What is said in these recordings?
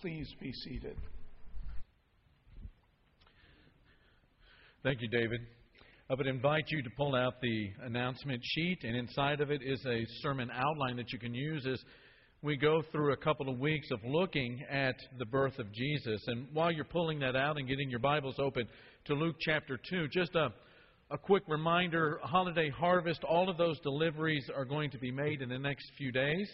Please be seated. Thank you, David. I would invite you to pull out the announcement sheet, and inside of it is a sermon outline that you can use as we go through a couple of weeks of looking at the birth of Jesus. And while you're pulling that out and getting your Bibles open to Luke chapter 2, just a, a quick reminder holiday harvest, all of those deliveries are going to be made in the next few days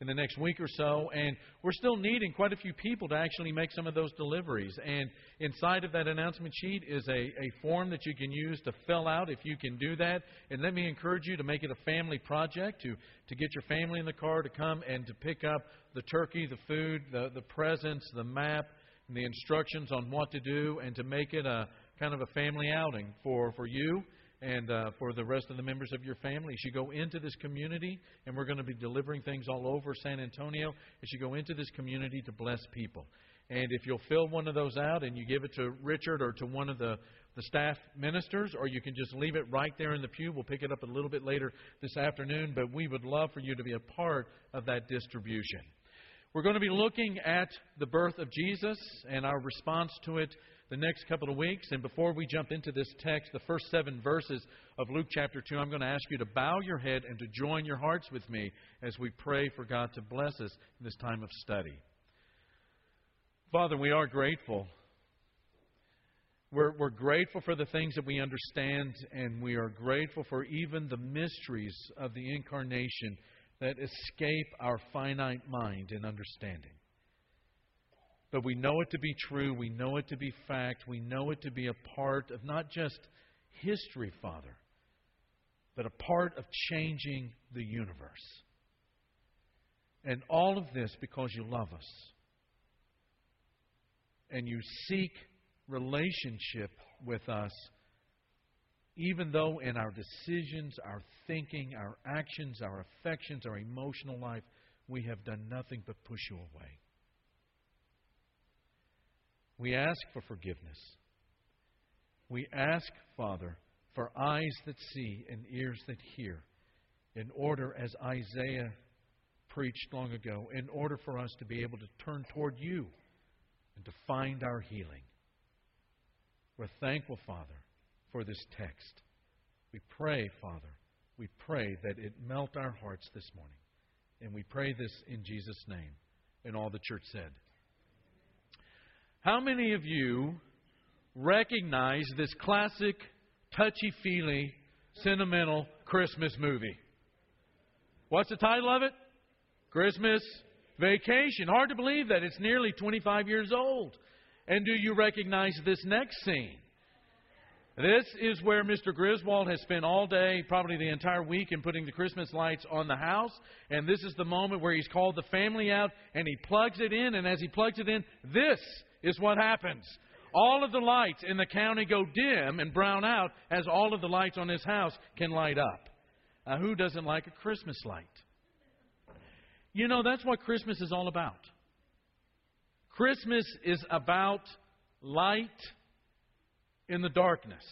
in the next week or so. And we're still needing quite a few people to actually make some of those deliveries. And inside of that announcement sheet is a, a form that you can use to fill out if you can do that. And let me encourage you to make it a family project, to, to get your family in the car to come and to pick up the turkey, the food, the, the presents, the map, and the instructions on what to do, and to make it a kind of a family outing for, for you and uh, for the rest of the members of your family. As you go into this community, and we're going to be delivering things all over San Antonio, as you go into this community to bless people. And if you'll fill one of those out and you give it to Richard or to one of the, the staff ministers, or you can just leave it right there in the pew. We'll pick it up a little bit later this afternoon, but we would love for you to be a part of that distribution. We're going to be looking at the birth of Jesus and our response to it the next couple of weeks. And before we jump into this text, the first seven verses of Luke chapter 2, I'm going to ask you to bow your head and to join your hearts with me as we pray for God to bless us in this time of study. Father, we are grateful. We're, we're grateful for the things that we understand, and we are grateful for even the mysteries of the incarnation that escape our finite mind and understanding. But we know it to be true. We know it to be fact. We know it to be a part of not just history, Father, but a part of changing the universe. And all of this because you love us. And you seek relationship with us, even though in our decisions, our thinking, our actions, our affections, our emotional life, we have done nothing but push you away. We ask for forgiveness. We ask, Father, for eyes that see and ears that hear, in order, as Isaiah preached long ago, in order for us to be able to turn toward you and to find our healing. We're thankful, Father, for this text. We pray, Father, we pray that it melt our hearts this morning. And we pray this in Jesus' name. And all the church said. How many of you recognize this classic, touchy feely, sentimental Christmas movie? What's the title of it? Christmas Vacation. Hard to believe that it's nearly 25 years old. And do you recognize this next scene? This is where Mr. Griswold has spent all day, probably the entire week, in putting the Christmas lights on the house. And this is the moment where he's called the family out and he plugs it in. And as he plugs it in, this is what happens. All of the lights in the county go dim and brown out as all of the lights on his house can light up. Uh, who doesn't like a Christmas light? You know, that's what Christmas is all about. Christmas is about light in the darkness.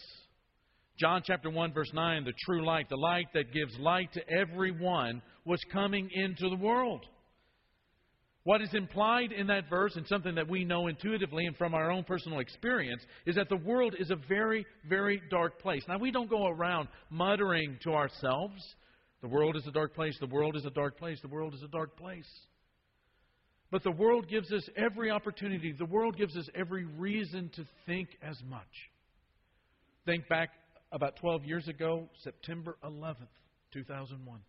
John chapter 1, verse 9, the true light, the light that gives light to everyone, was coming into the world. What is implied in that verse, and something that we know intuitively and from our own personal experience, is that the world is a very, very dark place. Now, we don't go around muttering to ourselves, the world is a dark place, the world is a dark place, the world is a dark place. But the world gives us every opportunity, the world gives us every reason to think as much. Think back about 12 years ago, September 11th, 2001.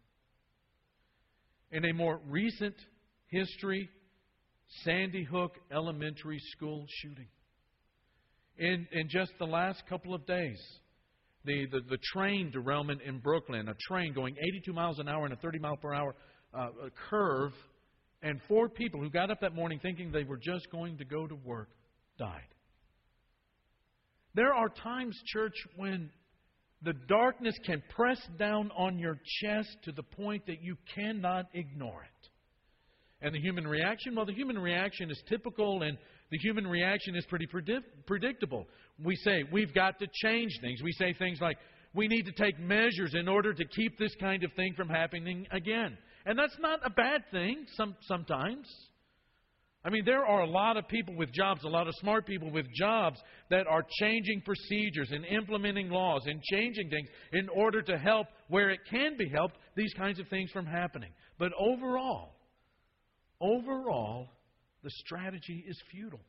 In a more recent history, Sandy Hook Elementary School shooting. In, in just the last couple of days, the, the, the train derailment in Brooklyn, a train going 82 miles an hour in a 30 mile per hour uh, curve, and four people who got up that morning thinking they were just going to go to work died. There are times, church, when the darkness can press down on your chest to the point that you cannot ignore it. And the human reaction? Well, the human reaction is typical and the human reaction is pretty predictable. We say, we've got to change things. We say things like, we need to take measures in order to keep this kind of thing from happening again. And that's not a bad thing some, sometimes. I mean, there are a lot of people with jobs, a lot of smart people with jobs that are changing procedures and implementing laws and changing things in order to help where it can be helped, these kinds of things from happening. But overall, overall, the strategy is futile.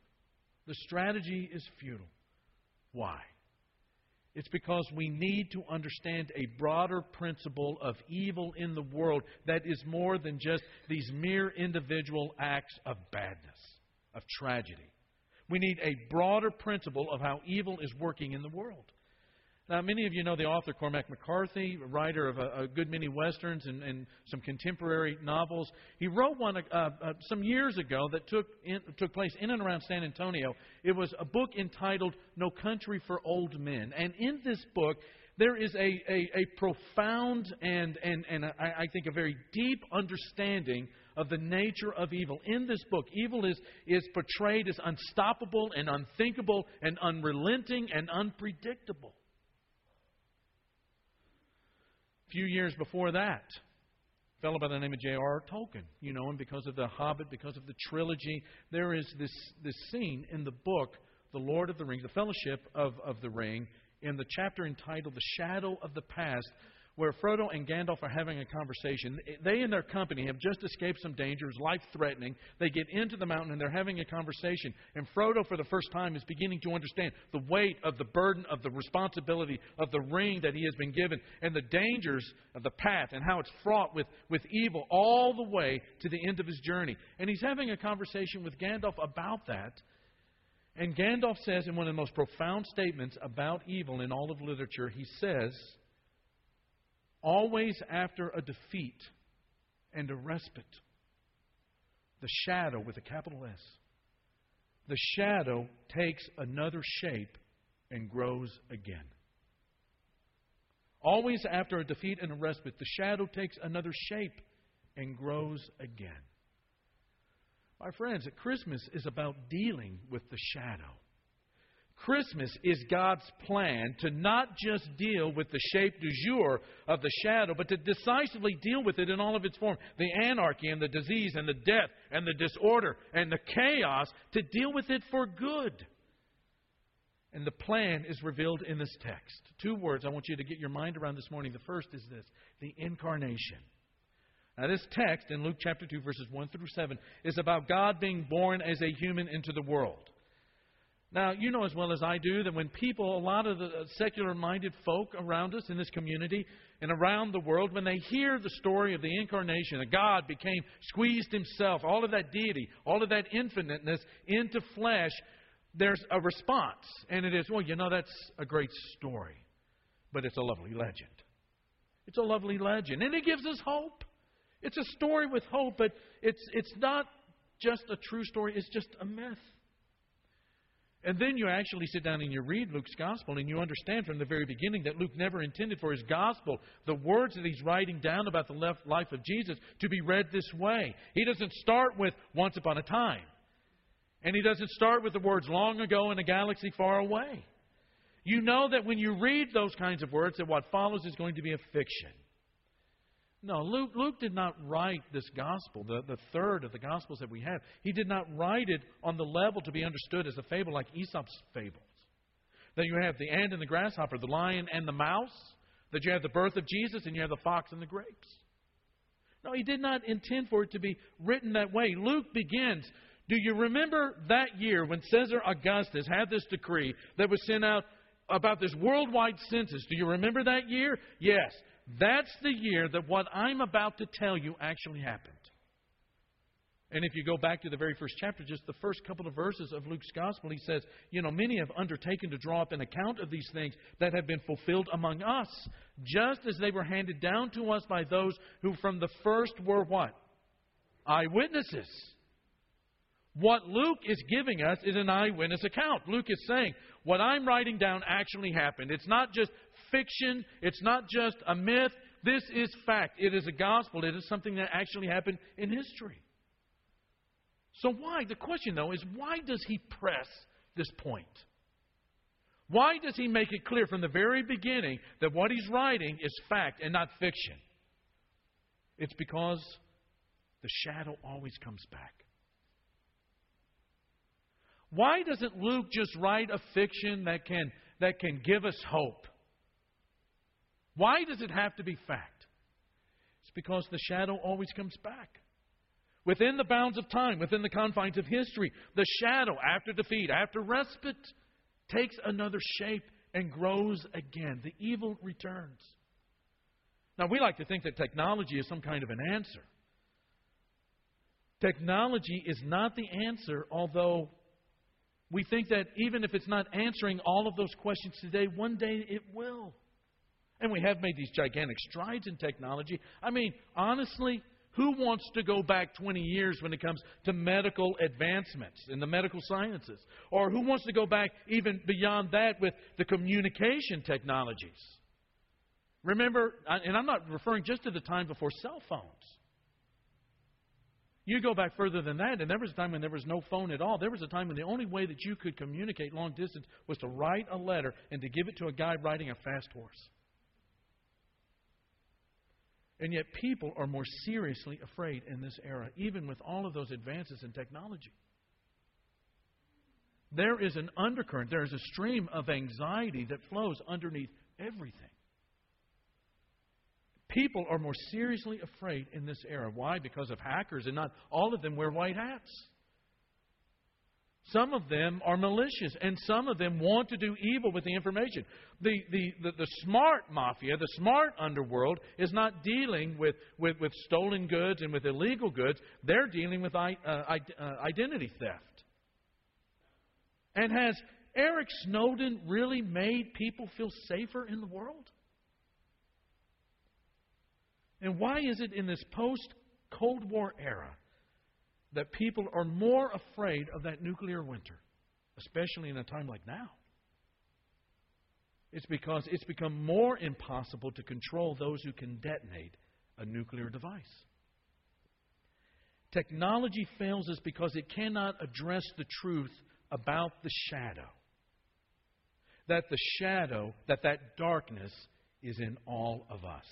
The strategy is futile. Why? It's because we need to understand a broader principle of evil in the world that is more than just these mere individual acts of badness, of tragedy. We need a broader principle of how evil is working in the world. Now, many of you know the author Cormac McCarthy, a writer of a, a good many westerns and, and, some contemporary novels. He wrote one uh, uh, some years ago that took in, took place in and around San Antonio. It was a book entitled "No Country for Old Men," and in this book. There is a, a, a profound and, and, and I, I think a very deep understanding of the nature of evil. In this book, evil is, is portrayed as unstoppable and unthinkable and unrelenting and unpredictable few years before that, a fellow by the name of J.R.R. Tolkien. You know him because of The Hobbit, because of the trilogy. There is this, this scene in the book, The Lord of the Rings, the Fellowship of, of the Ring, in the chapter entitled The Shadow of the Past, where Frodo and Gandalf are having a conversation. They and their company have just escaped some dangers, life threatening. They get into the mountain and they're having a conversation. And Frodo, for the first time, is beginning to understand the weight of the burden of the responsibility of the ring that he has been given and the dangers of the path and how it's fraught with, with evil all the way to the end of his journey. And he's having a conversation with Gandalf about that. And Gandalf says, in one of the most profound statements about evil in all of literature, he says, always after a defeat and a respite. The shadow with a capital S. The shadow takes another shape and grows again. Always after a defeat and a respite, the shadow takes another shape and grows again. My friends, Christmas is about dealing with the shadow. Christmas is God's plan to not just deal with the shape du jour of the shadow, but to decisively deal with it in all of its form the anarchy and the disease and the death and the disorder and the chaos, to deal with it for good. And the plan is revealed in this text. Two words I want you to get your mind around this morning. The first is this the incarnation. Now, this text in Luke chapter 2, verses 1 through 7, is about God being born as a human into the world. Now, you know as well as I do that when people, a lot of the uh, secular minded folk around us in this community and around the world, when they hear the story of the incarnation, that God became, squeezed himself, all of that deity, all of that infiniteness into flesh, there's a response. And it is, well, you know, that's a great story, but it's a lovely legend. It's a lovely legend. And it gives us hope. It's a story with hope, but it's, it's not just a true story, it's just a myth. And then you actually sit down and you read Luke's gospel and you understand from the very beginning that Luke never intended for his gospel, the words that he's writing down about the life of Jesus, to be read this way. He doesn't start with once upon a time. And he doesn't start with the words long ago in a galaxy far away. You know that when you read those kinds of words, that what follows is going to be a fiction. No, Luke, Luke did not write this gospel, the, the third of the gospels that we have. He did not write it on the level to be understood as a fable like Aesop's fables. That you have the ant and the grasshopper, the lion and the mouse, that you have the birth of Jesus, and you have the fox and the grapes. No, he did not intend for it to be written that way. Luke begins. Do you remember that year when Caesar Augustus had this decree that was sent out about this worldwide census? Do you remember that year? Yes. That's the year that what I'm about to tell you actually happened. And if you go back to the very first chapter, just the first couple of verses of Luke's gospel, he says, You know, many have undertaken to draw up an account of these things that have been fulfilled among us, just as they were handed down to us by those who from the first were what? Eyewitnesses. What Luke is giving us is an eyewitness account. Luke is saying, What I'm writing down actually happened. It's not just fiction, it's not just a myth. This is fact. It is a gospel. It is something that actually happened in history. So, why? The question, though, is why does he press this point? Why does he make it clear from the very beginning that what he's writing is fact and not fiction? It's because the shadow always comes back. Why doesn't Luke just write a fiction that can, that can give us hope? Why does it have to be fact? It's because the shadow always comes back. Within the bounds of time, within the confines of history, the shadow, after defeat, after respite, takes another shape and grows again. The evil returns. Now, we like to think that technology is some kind of an answer. Technology is not the answer, although we think that even if it's not answering all of those questions today, one day it will. And we have made these gigantic strides in technology. I mean, honestly, who wants to go back 20 years when it comes to medical advancements in the medical sciences? Or who wants to go back even beyond that with the communication technologies? Remember, and I'm not referring just to the time before cell phones. You go back further than that, and there was a time when there was no phone at all. There was a time when the only way that you could communicate long distance was to write a letter and to give it to a guy riding a fast horse. And yet, people are more seriously afraid in this era, even with all of those advances in technology. There is an undercurrent, there is a stream of anxiety that flows underneath everything. People are more seriously afraid in this era. Why? Because of hackers, and not all of them wear white hats. Some of them are malicious, and some of them want to do evil with the information. The, the, the, the, smart mafia, the smart underworld, is not dealing with, with, with stolen goods and with illegal goods. They're dealing with uh, uh, identity theft. And has Eric Snowden really made people feel safer in the world? And why is it in this post Cold War era that people are more afraid of that nuclear winter, especially in a time like now. It's because it's become more impossible to control those who can detonate a nuclear device. Technology fails us because it cannot address the truth about the shadow. That the shadow, that that darkness is in all of us.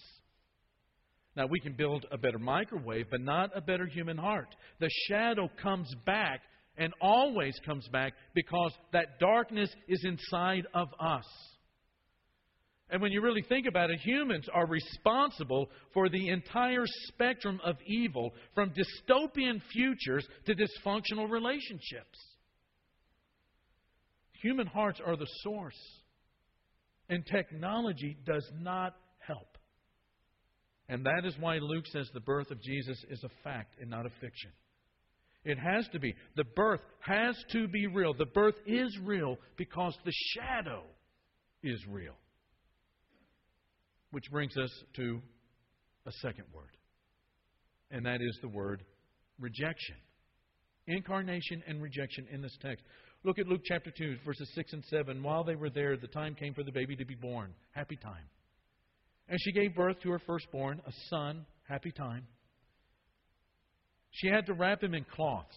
Now, we can build a better microwave, but not a better human heart. The shadow comes back and always comes back because that darkness is inside of us. And when you really think about it, humans are responsible for the entire spectrum of evil, from dystopian futures to dysfunctional relationships. Human hearts are the source, and technology does not. And that is why Luke says the birth of Jesus is a fact and not a fiction. It has to be. The birth has to be real. The birth is real because the shadow is real. Which brings us to a second word, and that is the word rejection. Incarnation and rejection in this text. Look at Luke chapter 2, verses 6 and 7. While they were there, the time came for the baby to be born. Happy time. And she gave birth to her firstborn, a son. Happy time. She had to wrap him in cloths.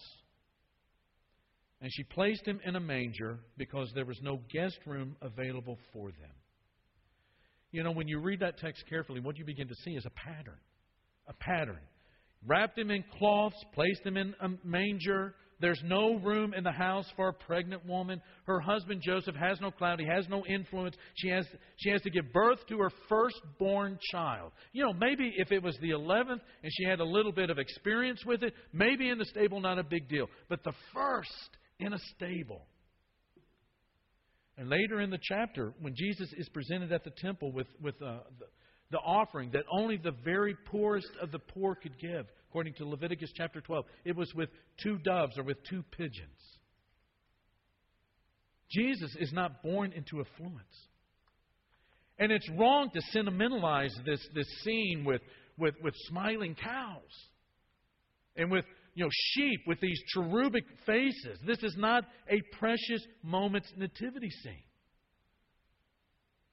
And she placed him in a manger because there was no guest room available for them. You know, when you read that text carefully, what you begin to see is a pattern. A pattern. Wrapped him in cloths, placed him in a manger, There's no room in the house for a pregnant woman. Her husband Joseph has no clout. He has no influence. She has, she has to give birth to her firstborn child. You know, maybe if it was the 11th and she had a little bit of experience with it, maybe in the stable, not a big deal. But the first in a stable. And later in the chapter, when Jesus is presented at the temple with, with uh, the offering that only the very poorest of the poor could give, according to Leviticus chapter 12, it was with two doves or with two pigeons. Jesus is not born into affluence. And it's wrong to sentimentalize this, this scene with, with, with smiling cows and with you know, sheep with these cherubic faces. This is not a precious moment's nativity scene.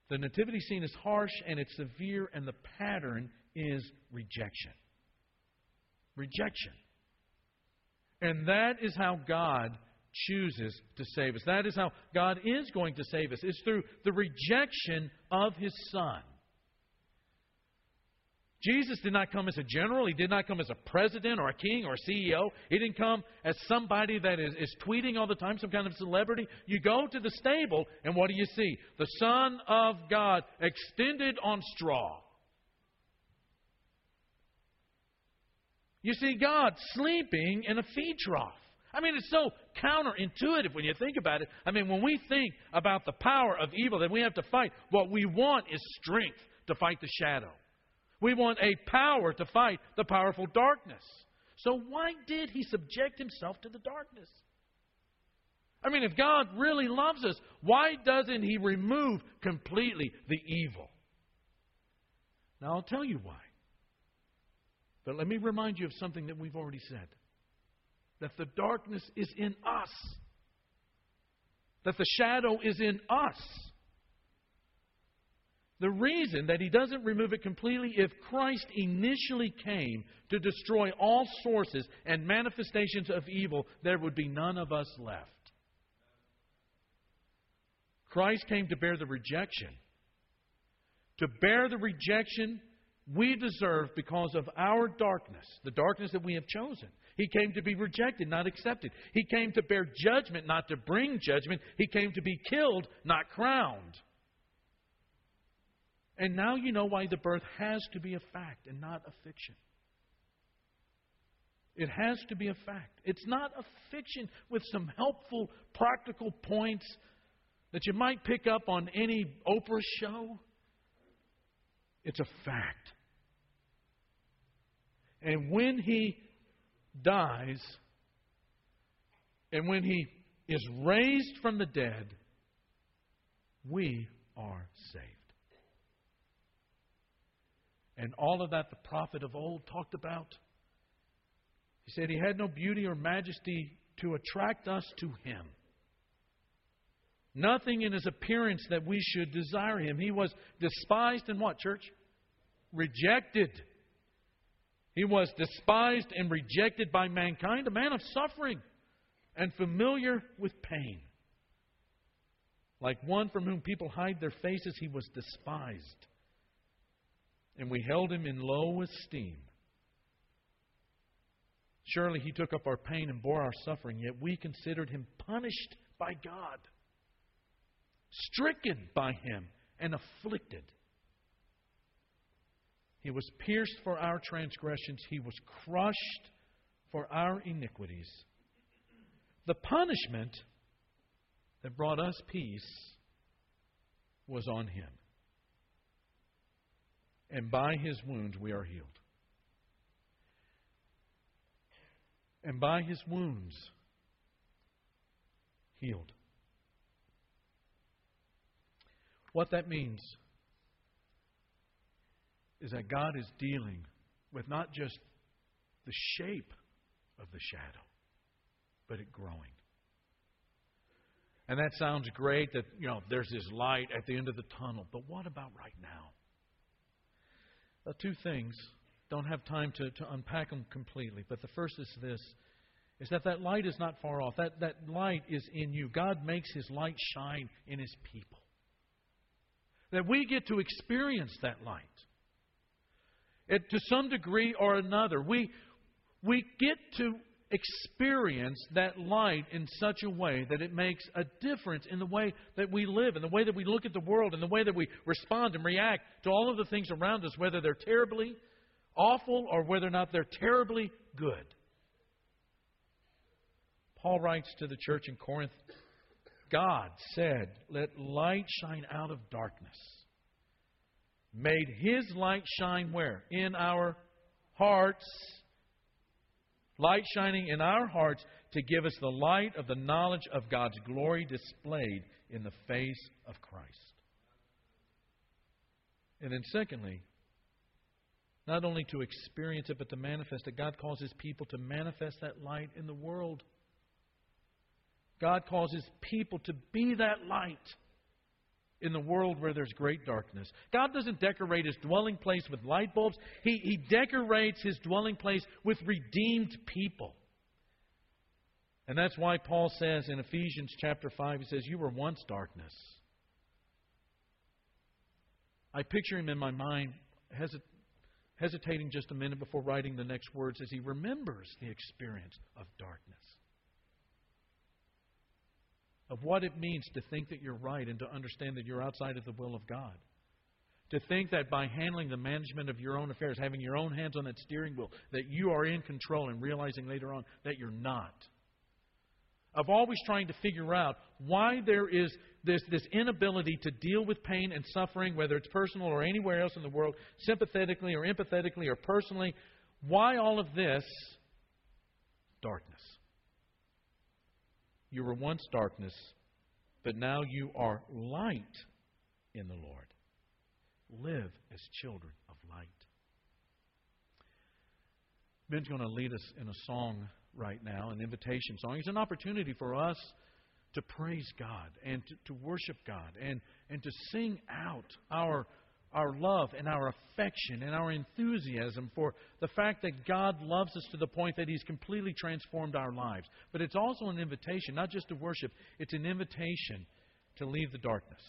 The nativity scene is harsh and it's severe, and the pattern is rejection. Rejection. And that is how God chooses to save us. That is how God is going to save us. It's through the rejection of His Son. Jesus did not come as a general. He did not come as a president or a king or a CEO. He didn't come as somebody that is, is tweeting all the time, some kind of celebrity. You go to the stable, and what do you see? The Son of God extended on straw. You see God sleeping in a feed trough. I mean, it's so counterintuitive when you think about it. I mean, when we think about the power of evil that we have to fight, what we want is strength to fight the shadow. We want a power to fight the powerful darkness. So, why did he subject himself to the darkness? I mean, if God really loves us, why doesn't he remove completely the evil? Now, I'll tell you why. But let me remind you of something that we've already said that the darkness is in us, that the shadow is in us. The reason that he doesn't remove it completely, if Christ initially came to destroy all sources and manifestations of evil, there would be none of us left. Christ came to bear the rejection. To bear the rejection we deserve because of our darkness, the darkness that we have chosen. He came to be rejected, not accepted. He came to bear judgment, not to bring judgment. He came to be killed, not crowned. And now you know why the birth has to be a fact and not a fiction. It has to be a fact. It's not a fiction with some helpful, practical points that you might pick up on any Oprah show. It's a fact. And when he dies, and when he is raised from the dead, we are saved. And all of that the prophet of old talked about. He said he had no beauty or majesty to attract us to him. Nothing in his appearance that we should desire him. He was despised and what, church? Rejected. He was despised and rejected by mankind, a man of suffering and familiar with pain. Like one from whom people hide their faces, he was despised and we held him in low esteem. Surely he took up our pain and bore our suffering, yet we considered him punished by God, stricken by him, and afflicted. He was pierced for our transgressions, he was crushed for our iniquities. The punishment that brought us peace was on him and by his wounds we are healed. And by his wounds, healed. What that means is that God is dealing with not just the shape of the shadow, but it growing. And that sounds great that, you know, there's this light at the end of the tunnel. But what about right now? Uh, two things. Don't have time to, to unpack them completely. But the first is this is that that light is not far off. That, that light is in you. God makes His light shine in His people. That we get to experience that light. It, to some degree or another, we, we get to experience that light in such a way that it makes a difference in the way that we live, in the way that we look at the world, in the way that we respond and react to all of the things around us, whether they're terribly awful or whether or not they're terribly good. Paul writes to the church in Corinth God said, Let light shine out of darkness. Made his light shine where? In our hearts light shining in our hearts to give us the light of the knowledge of God's glory displayed in the face of Christ. And then, secondly, not only to experience it, but to manifest it. God calls His people to manifest that light in the world. God calls His people to be that light in the world where there's great darkness. God doesn't decorate his dwelling place with light bulbs, he, he decorates his dwelling place with redeemed people. And that's why Paul says in Ephesians chapter 5, he says, You were once darkness. I picture him in my mind hesit- hesitating just a minute before writing the next words as he remembers the experience of darkness of what it means to think that you're right and to understand that you're outside of the will of God. To think that by handling the management of your own affairs, having your own hands on that steering wheel, that you are in control and realizing later on that you're not. Of always trying to figure out why there is this, this inability to deal with pain and suffering, whether it's personal or anywhere else in the world, sympathetically or empathetically or personally. Why all of this? Darkness. You were once darkness, but now you are light in the Lord. Live as children of light. Ben's going to lead us in a song right now, an invitation song. It's an opportunity for us to praise God and to, to worship God and, and to sing out our our love and our affection and our enthusiasm for the fact that God loves us to the point that He's completely transformed our lives. But it's also an invitation, not just to worship, it's an invitation to leave the darkness.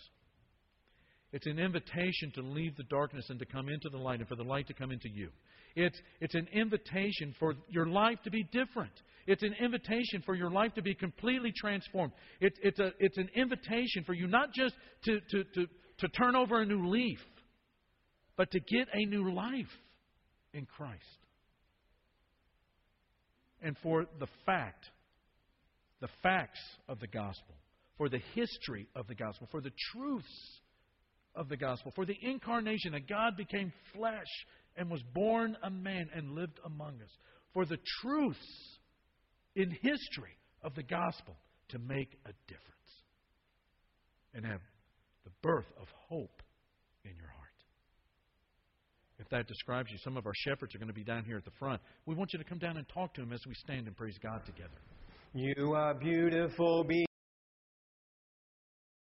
It's an invitation to leave the darkness and to come into the light and for the light to come into you. It's, it's an invitation for your life to be different. It's an invitation for your life to be completely transformed. It's, it's, a, it's an invitation for you not just to, to, to, to turn over a new leaf, but to get a new life in Christ. And for the fact, the facts of the gospel, for the history of the gospel, for the truths of the gospel, for the incarnation that God became flesh and was born a man and lived among us, for the truths in history of the gospel to make a difference and have the birth of hope in your heart. If that describes you, some of our shepherds are going to be down here at the front. We want you to come down and talk to them as we stand and praise God together. You are beautiful.